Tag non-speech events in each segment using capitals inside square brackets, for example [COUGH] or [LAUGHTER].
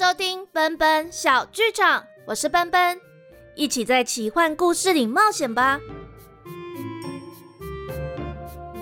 收听奔奔小剧场，我是奔奔，一起在奇幻故事里冒险吧。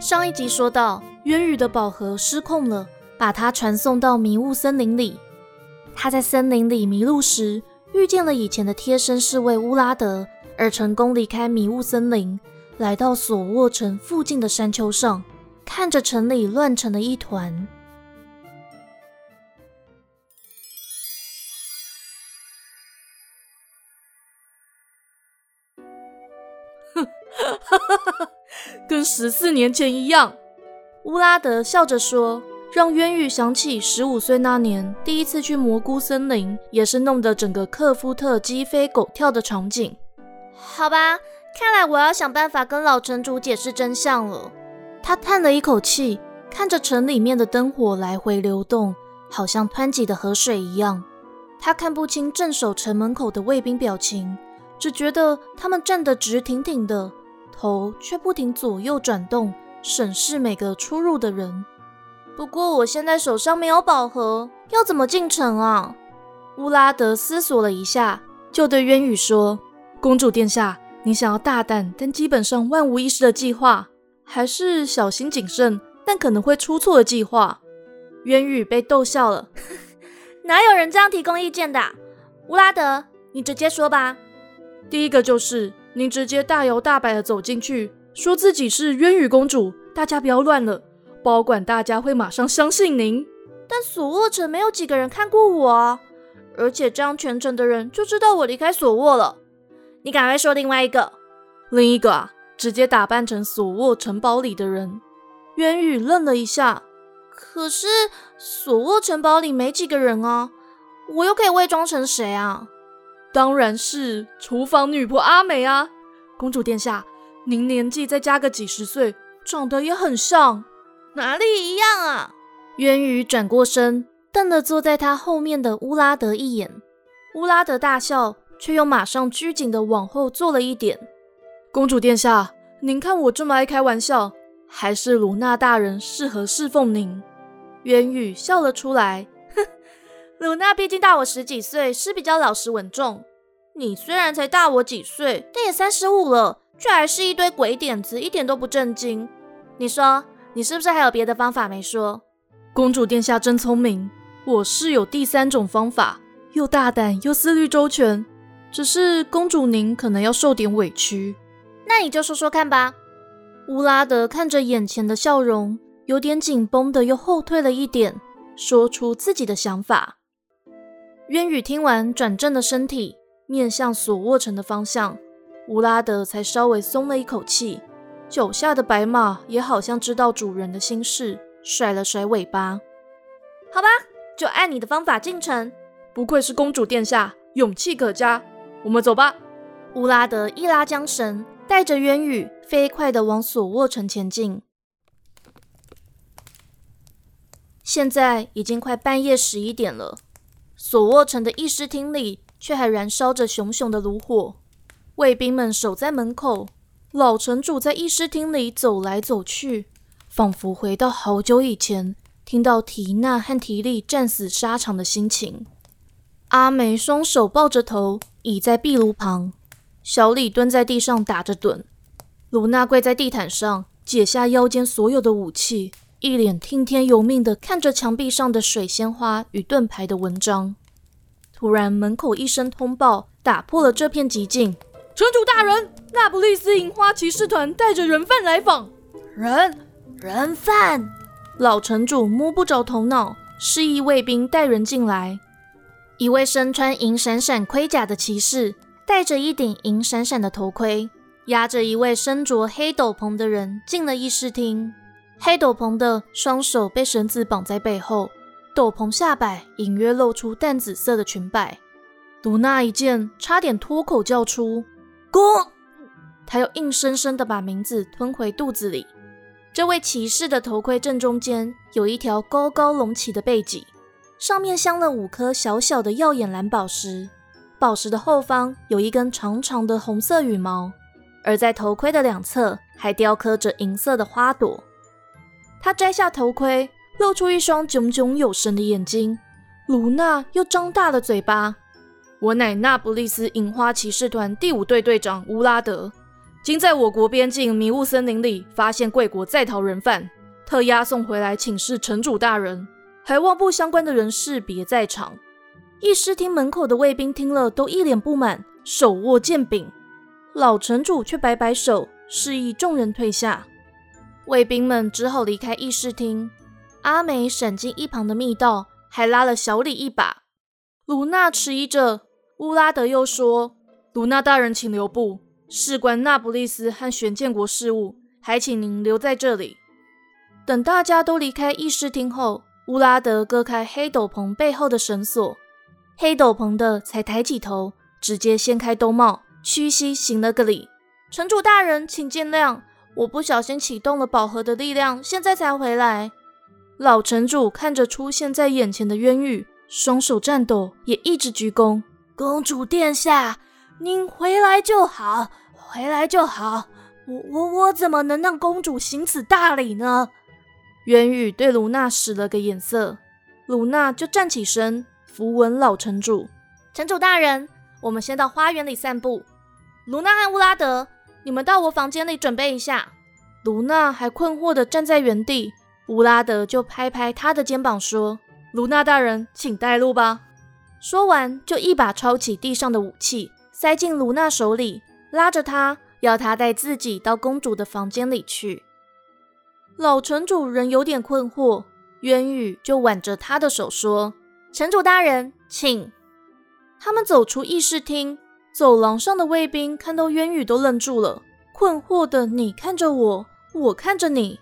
上一集说到，渊羽的宝盒失控了，把它传送到迷雾森林里。他在森林里迷路时，遇见了以前的贴身侍卫乌拉德，而成功离开迷雾森林，来到索沃城附近的山丘上，看着城里乱成了一团。[LAUGHS] 跟十四年前一样，乌拉德笑着说，让渊羽想起十五岁那年第一次去蘑菇森林，也是弄得整个克夫特鸡飞狗跳的场景。好吧，看来我要想办法跟老城主解释真相了。他叹了一口气，看着城里面的灯火来回流动，好像湍急的河水一样。他看不清镇守城门口的卫兵表情，只觉得他们站得直挺挺的。头却不停左右转动，审视每个出入的人。不过我现在手上没有宝盒，要怎么进城啊？乌拉德思索了一下，就对渊羽说：“公主殿下，你想要大胆但基本上万无一失的计划，还是小心谨慎但可能会出错的计划？”渊羽被逗笑了：“ [LAUGHS] 哪有人这样提供意见的？乌拉德，你直接说吧。第一个就是。”您直接大摇大摆的走进去，说自己是渊羽公主，大家不要乱了，保管大家会马上相信您。但索沃城没有几个人看过我啊，而且这样全城的人就知道我离开索沃了。你赶快说另外一个，另一个啊，直接打扮成索沃城堡里的人。渊羽愣了一下，可是索沃城堡里没几个人啊，我又可以伪装成谁啊？当然是厨房女仆阿美啊，公主殿下，您年纪再加个几十岁，长得也很像，哪里一样啊？渊宇转过身，瞪了坐在他后面的乌拉德一眼。乌拉德大笑，却又马上拘谨的往后坐了一点。公主殿下，您看我这么爱开玩笑，还是卢娜大人适合侍奉您？渊宇笑了出来。鲁娜毕竟大我十几岁，是比较老实稳重。你虽然才大我几岁，但也三十五了，却还是一堆鬼点子，一点都不正经。你说，你是不是还有别的方法没说？公主殿下真聪明，我是有第三种方法，又大胆又思虑周全。只是公主您可能要受点委屈。那你就说说看吧。乌拉德看着眼前的笑容，有点紧绷的又后退了一点，说出自己的想法。渊宇听完，转正了身体，面向索沃城的方向。乌拉德才稍微松了一口气，脚下的白马也好像知道主人的心事，甩了甩尾巴。好吧，就按你的方法进城。不愧是公主殿下，勇气可嘉。我们走吧。乌拉德一拉缰绳，带着渊羽飞快地往索沃城前进。现在已经快半夜十一点了。索沃城的议事厅里却还燃烧着熊熊的炉火，卫兵们守在门口。老城主在议事厅里走来走去，仿佛回到好久以前，听到缇娜和提利战死沙场的心情。阿梅双手抱着头，倚在壁炉旁；小李蹲在地上打着盹；卢娜跪在地毯上，解下腰间所有的武器。一脸听天由命的看着墙壁上的水仙花与盾牌的文章，突然门口一声通报打破了这片寂静。城主大人，那不勒斯银花骑士团带着人犯来访。人人犯？老城主摸不着头脑，示意卫兵带人进来。一位身穿银闪闪盔甲的骑士，戴着一顶银闪闪的头盔，压着一位身着黑斗篷的人进了议事厅。黑斗篷的双手被绳子绑在背后，斗篷下摆隐约露出淡紫色的裙摆。卢娜一见，差点脱口叫出“公”，她又硬生生的把名字吞回肚子里。这位骑士的头盔正中间有一条高高隆起的背脊，上面镶了五颗小小的耀眼蓝宝石，宝石的后方有一根长长的红色羽毛，而在头盔的两侧还雕刻着银色的花朵。他摘下头盔，露出一双炯炯有神的眼睛。卢娜又张大了嘴巴。我乃那不勒斯银花骑士团第五队队长乌拉德，今在我国边境迷雾森林里发现贵国在逃人犯，特押送回来请示城主大人。还望不相关的人士别在场。议事厅门口的卫兵听了都一脸不满，手握剑柄。老城主却摆摆手，示意众人退下。卫兵们只好离开议事厅。阿梅闪进一旁的密道，还拉了小李一把。卢娜迟疑着。乌拉德又说：“卢娜大人，请留步，事关那不勒斯和玄剑国事务，还请您留在这里。”等大家都离开议事厅后，乌拉德割开黑斗篷背后的绳索，黑斗篷的才抬起头，直接掀开兜帽，屈膝行了个礼：“城主大人，请见谅，我不小心启动了宝盒的力量，现在才回来。”老城主看着出现在眼前的渊羽，双手颤抖，也一直鞠躬。公主殿下，您回来就好，回来就好。我我我怎么能让公主行此大礼呢？渊羽对卢娜使了个眼色，卢娜就站起身，扶稳老城主。城主大人，我们先到花园里散步。卢娜和乌拉德，你们到我房间里准备一下。卢娜还困惑地站在原地，乌拉德就拍拍他的肩膀说：“卢娜大人，请带路吧。”说完，就一把抄起地上的武器，塞进卢娜手里，拉着她，要她带自己到公主的房间里去。老城主仍有点困惑，渊羽就挽着他的手说：“城主大人，请。”他们走出议事厅，走廊上的卫兵看到渊羽都愣住了，困惑的你看着我，我看着你。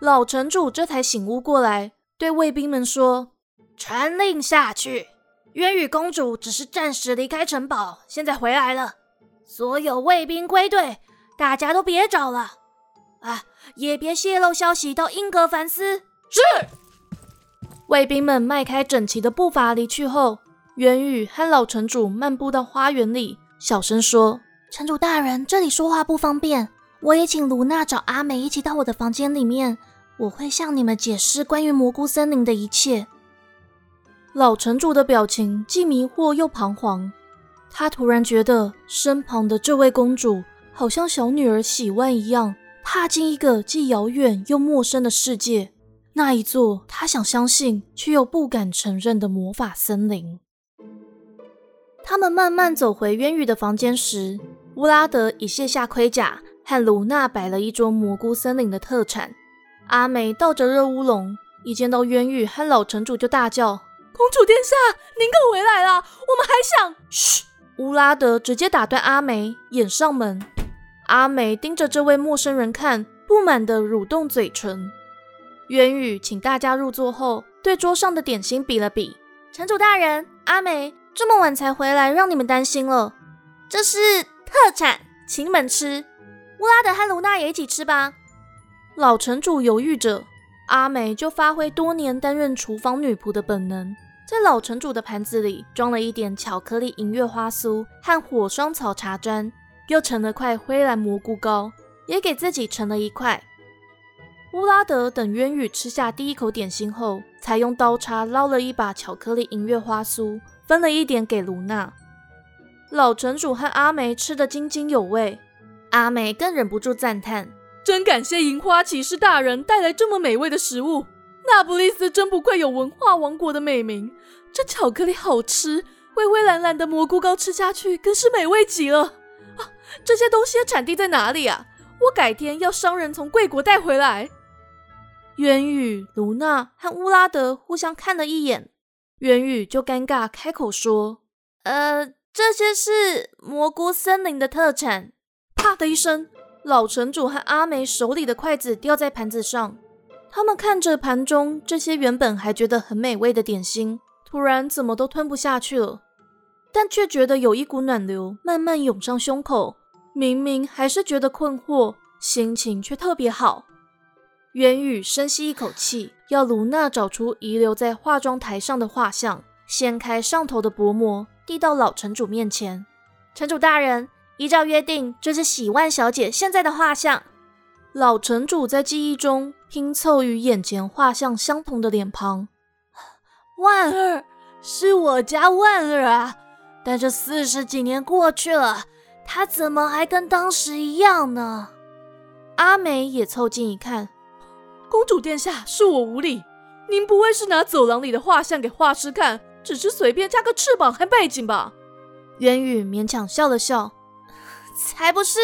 老城主这才醒悟过来，对卫兵们说：“传令下去。”渊羽公主只是暂时离开城堡，现在回来了。所有卫兵归队，大家都别找了啊！也别泄露消息到英格凡斯。是。卫兵们迈开整齐的步伐离去后，渊羽和老城主漫步到花园里，小声说：“城主大人，这里说话不方便。我也请卢娜找阿美一起到我的房间里面，我会向你们解释关于蘑菇森林的一切。”老城主的表情既迷惑又彷徨，他突然觉得身旁的这位公主好像小女儿喜万一样，踏进一个既遥远又陌生的世界，那一座他想相信却又不敢承认的魔法森林。他们慢慢走回渊羽的房间时，乌拉德已卸下盔甲，和卢娜摆了一桌蘑菇森林的特产。阿梅倒着热乌龙，一见到渊羽和老城主就大叫。公主殿下，您可回来了！我们还想……嘘！乌拉德直接打断阿梅，掩上门。阿梅盯着这位陌生人看，不满地蠕动嘴唇。渊宇请大家入座后，对桌上的点心比了比。城主大人，阿梅这么晚才回来，让你们担心了。这是特产，请你们吃。乌拉德和卢娜也一起吃吧。老城主犹豫着，阿梅就发挥多年担任厨房女仆的本能。在老城主的盘子里装了一点巧克力银月花酥和火霜草茶砖，又盛了块灰蓝蘑菇糕，也给自己盛了一块。乌拉德等渊羽吃下第一口点心后，才用刀叉捞了一把巧克力银月花酥，分了一点给卢娜。老城主和阿梅吃得津津有味，阿梅更忍不住赞叹：“真感谢银花骑士大人带来这么美味的食物。”那不勒斯真不愧有文化王国的美名，这巧克力好吃，灰灰蓝蓝的蘑菇糕吃下去更是美味极了啊！这些东西的产地在哪里啊？我改天要商人从贵国带回来。渊宇、卢娜和乌拉德互相看了一眼，渊宇就尴尬开口说：“呃，这些是蘑菇森林的特产。”啪的一声，老城主和阿梅手里的筷子掉在盘子上。他们看着盘中这些原本还觉得很美味的点心，突然怎么都吞不下去了，但却觉得有一股暖流慢慢涌上胸口。明明还是觉得困惑，心情却特别好。元羽深吸一口气，要卢娜找出遗留在化妆台上的画像，掀开上头的薄膜，递到老城主面前。城主大人，依照约定，这是喜万小姐现在的画像。老城主在记忆中拼凑与眼前画像相同的脸庞，万儿，是我家万儿啊！但这四十几年过去了，他怎么还跟当时一样呢？阿梅也凑近一看，公主殿下，恕我无礼。您不会是拿走廊里的画像给画师看，只是随便加个翅膀和背景吧？渊羽勉强笑了笑，才不是。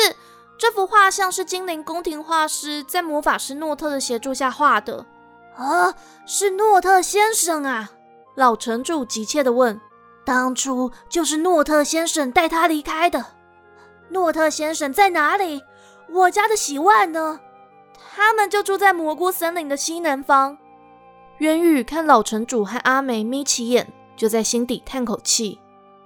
这幅画像是精灵宫廷画师在魔法师诺特的协助下画的。啊，是诺特先生啊！老城主急切地问：“当初就是诺特先生带他离开的。诺特先生在哪里？我家的喜万呢？他们就住在蘑菇森林的西南方。”渊宇看老城主和阿梅眯起眼，就在心底叹口气，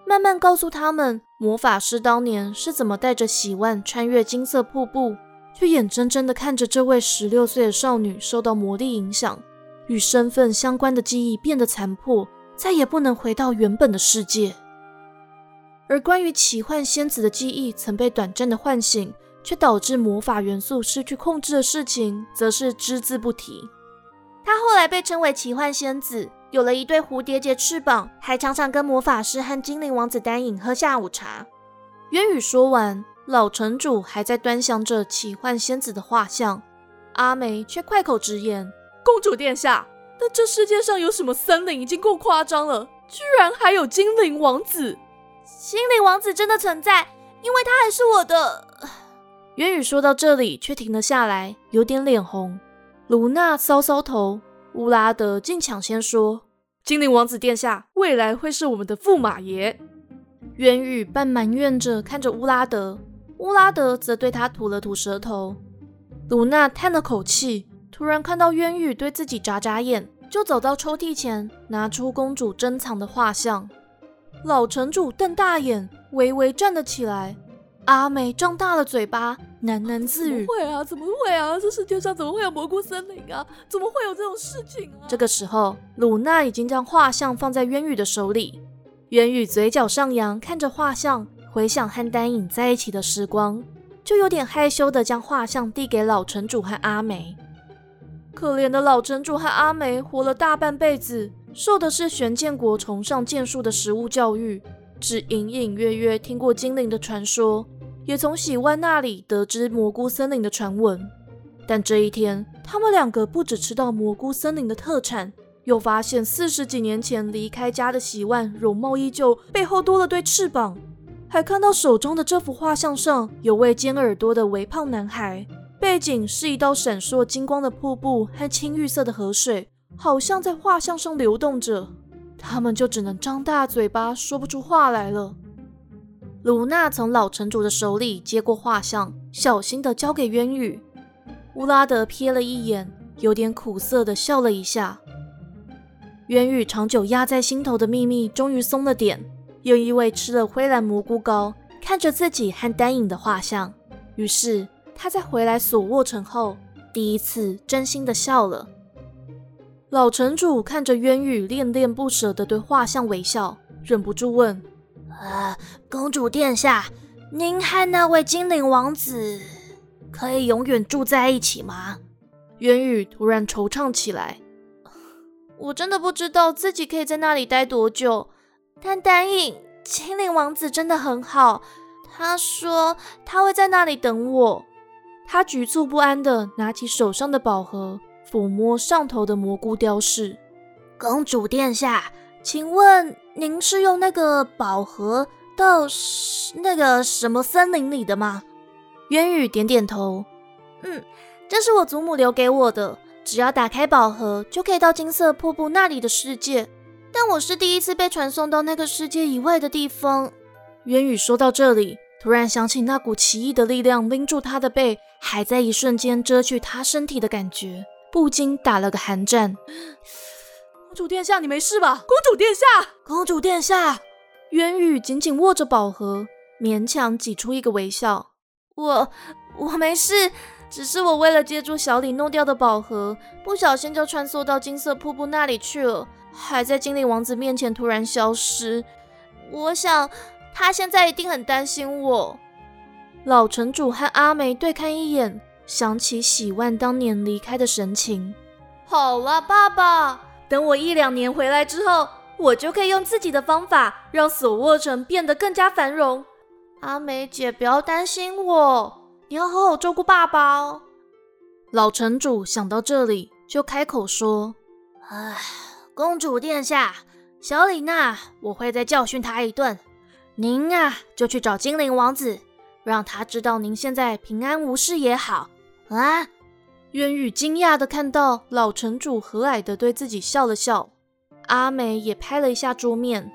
慢慢告诉他们魔法师当年是怎么带着喜万穿越金色瀑布，却眼睁睁地看着这位十六岁的少女受到魔力影响，与身份相关的记忆变得残破，再也不能回到原本的世界。而关于奇幻仙子的记忆曾被短暂的唤醒，却导致魔法元素失去控制的事情，则是只字不提。她后来被称为奇幻仙子，有了一对蝴蝶结翅膀，还常常跟魔法师和精灵王子丹影喝下午茶。渊宇说完，老城主还在端详着奇幻仙子的画像，阿梅却快口直言：“公主殿下，但这世界上有什么森林已经够夸张了，居然还有精灵王子！精灵王子真的存在，因为他还是我的。”渊宇说到这里，却停了下来，有点脸红。卢娜搔搔头，乌拉德竟抢先说：“精灵王子殿下，未来会是我们的驸马爷。”渊羽半埋怨着看着乌拉德，乌拉德则对他吐了吐舌头。卢娜叹了口气，突然看到渊羽对自己眨眨眼，就走到抽屉前，拿出公主珍藏的画像。老城主瞪大眼，微微站了起来。阿美张大了嘴巴。喃喃自语：“会啊，怎么会啊？这世界上怎么会有蘑菇森林啊？怎么会有这种事情啊？”这个时候，鲁娜已经将画像放在渊宇的手里。渊宇嘴角上扬，看着画像，回想和丹影在一起的时光，就有点害羞的将画像递给老城主和阿梅。可怜的老城主和阿梅活了大半辈子，受的是玄剑国崇尚剑术的食物教育，只隐隐约约听过精灵的传说。也从喜万那里得知蘑菇森林的传闻，但这一天，他们两个不止吃到蘑菇森林的特产，又发现四十几年前离开家的喜万容貌依旧，背后多了对翅膀，还看到手中的这幅画像上有位尖耳朵的微胖男孩，背景是一道闪烁金光的瀑布和青绿色的河水，好像在画像上流动着，他们就只能张大嘴巴说不出话来了。卢娜从老城主的手里接过画像，小心地交给渊羽。乌拉德瞥了一眼，有点苦涩地笑了一下。渊羽长久压在心头的秘密终于松了点，又因为吃了灰蓝蘑菇膏，看着自己和丹影的画像，于是他在回来索沃城后，第一次真心的笑了。老城主看着渊羽恋恋不舍地对画像微笑，忍不住问。呃，公主殿下，您和那位精灵王子可以永远住在一起吗？渊羽突然惆怅起来。[LAUGHS] 我真的不知道自己可以在那里待多久。但丹影精灵王子真的很好，他说他会在那里等我。他局促不安地拿起手上的宝盒，抚摸上头的蘑菇雕饰。公主殿下。请问您是用那个宝盒到那个什么森林里的吗？渊宇点点头。嗯，这是我祖母留给我的。只要打开宝盒，就可以到金色瀑布那里的世界。但我是第一次被传送到那个世界以外的地方。渊宇说到这里，突然想起那股奇异的力量拎住他的背，还在一瞬间遮去他身体的感觉，不禁打了个寒战。公主殿下，你没事吧？公主殿下，公主殿下，渊羽紧紧握着宝盒，勉强挤出一个微笑。我我没事，只是我为了接住小李弄掉的宝盒，不小心就穿梭到金色瀑布那里去了，还在精灵王子面前突然消失。我想他现在一定很担心我。老城主和阿梅对看一眼，想起喜万当年离开的神情。好了，爸爸。等我一两年回来之后，我就可以用自己的方法让索沃城变得更加繁荣。阿美姐，不要担心我，你要好好照顾爸爸哦。老城主想到这里，就开口说：“唉，公主殿下，小李娜，我会再教训他一顿。您啊，就去找精灵王子，让他知道您现在平安无事也好啊。”渊宇惊讶的看到老城主和蔼的对自己笑了笑，阿美也拍了一下桌面：“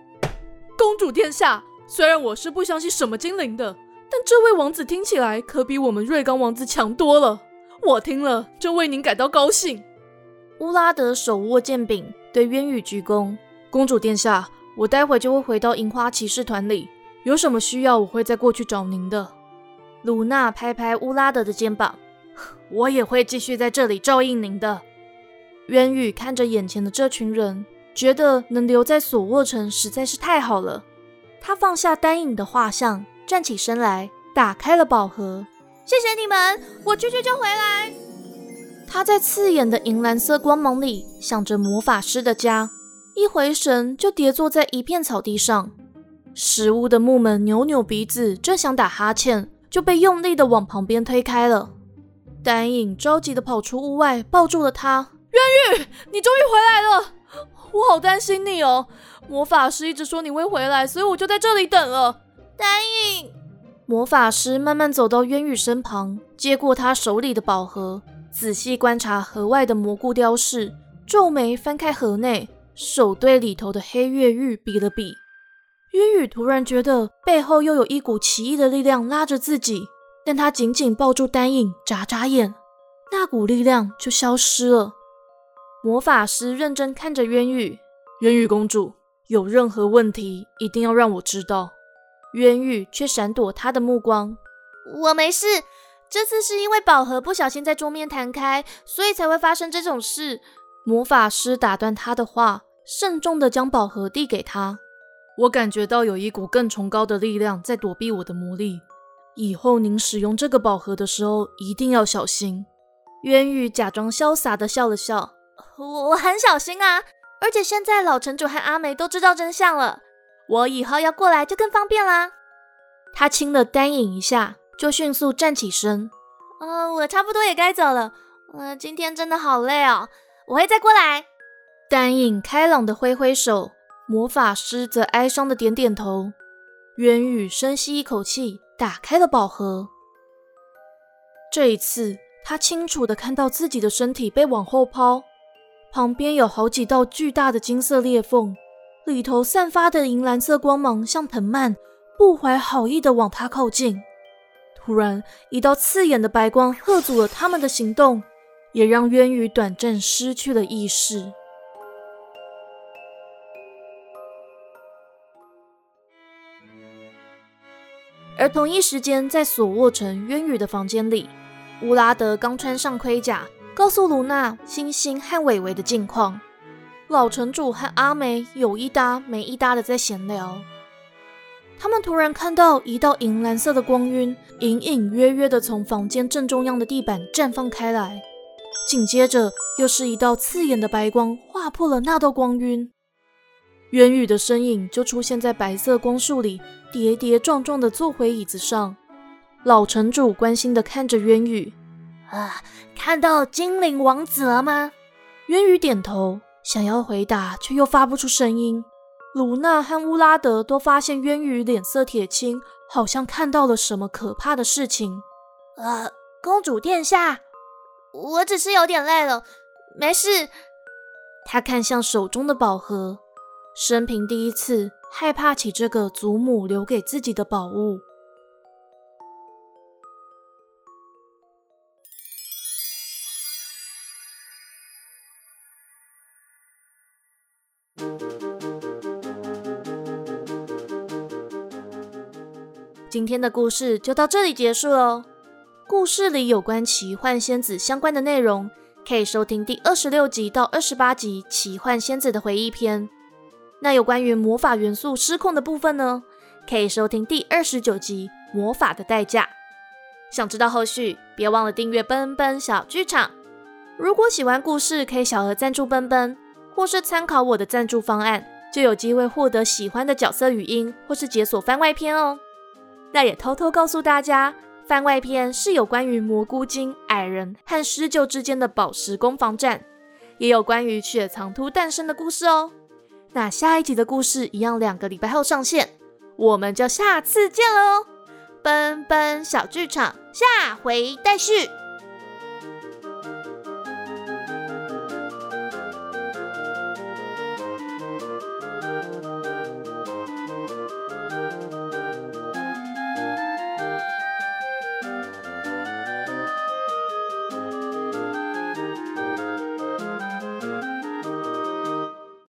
公主殿下，虽然我是不相信什么精灵的，但这位王子听起来可比我们瑞刚王子强多了。我听了就为您感到高兴。”乌拉德手握剑柄，对渊宇鞠躬：“公主殿下，我待会就会回到银花骑士团里，有什么需要我会再过去找您的。”鲁娜拍拍乌拉德的肩膀。我也会继续在这里照应您的。渊羽看着眼前的这群人，觉得能留在索沃城实在是太好了。他放下丹影的画像，站起身来，打开了宝盒。谢谢你们，我去去就回来。他在刺眼的银蓝色光芒里想着魔法师的家，一回神就跌坐在一片草地上。食物的木门扭扭鼻子，正想打哈欠，就被用力的往旁边推开了。丹影着急的跑出屋外，抱住了他。渊玉，你终于回来了！我好担心你哦。魔法师一直说你会回来，所以我就在这里等了。丹影，魔法师慢慢走到渊羽身旁，接过他手里的宝盒，仔细观察盒外的蘑菇雕饰，皱眉翻开盒内，手对里头的黑月玉比了比。渊宇突然觉得背后又有一股奇异的力量拉着自己。但他紧紧抱住丹影，眨眨眼，那股力量就消失了。魔法师认真看着渊羽，渊羽公主有任何问题，一定要让我知道。渊羽却闪躲他的目光，我没事，这次是因为宝盒不小心在桌面弹开，所以才会发生这种事。魔法师打断他的话，慎重地将宝盒递给他。我感觉到有一股更崇高的力量在躲避我的魔力。以后您使用这个宝盒的时候一定要小心。渊羽假装潇洒的笑了笑，我我很小心啊，而且现在老城主和阿梅都知道真相了，我以后要过来就更方便啦。他亲了丹影一下，就迅速站起身。呃，我差不多也该走了。呃，今天真的好累哦，我会再过来。丹影开朗的挥挥手，魔法师则哀伤的点点头。渊宇深吸一口气。打开了宝盒，这一次他清楚的看到自己的身体被往后抛，旁边有好几道巨大的金色裂缝，里头散发的银蓝色光芒像藤蔓，不怀好意的往他靠近。突然，一道刺眼的白光喝阻了他们的行动，也让渊羽短暂失去了意识。而同一时间，在索沃城渊羽的房间里，乌拉德刚穿上盔甲，告诉卢娜、星星和伟伟的近况。老城主和阿梅有一搭没一搭的在闲聊。他们突然看到一道银蓝色的光晕，隐隐约约的从房间正中央的地板绽放开来，紧接着又是一道刺眼的白光划破了那道光晕。渊宇的身影就出现在白色光束里，跌跌撞撞地坐回椅子上。老城主关心地看着渊宇：“啊，看到精灵王子了吗？”渊宇点头，想要回答，却又发不出声音。卢娜和乌拉德都发现渊宇脸色铁青，好像看到了什么可怕的事情。呃，公主殿下，我只是有点累了，没事。他看向手中的宝盒。生平第一次害怕起这个祖母留给自己的宝物。今天的故事就到这里结束喽。故事里有关奇幻仙子相关的内容，可以收听第二十六集到二十八集《奇幻仙子的回忆篇》。那有关于魔法元素失控的部分呢？可以收听第二十九集《魔法的代价》。想知道后续，别忘了订阅奔奔小剧场。如果喜欢故事，可以小额赞助奔奔，或是参考我的赞助方案，就有机会获得喜欢的角色语音或是解锁番外篇哦。那也偷偷告诉大家，番外篇是有关于蘑菇精、矮人和狮鹫之间的宝石攻防战，也有关于雪藏突诞生的故事哦。那下一集的故事一样，两个礼拜后上线，我们就下次见喽。奔奔小剧场，下回待续。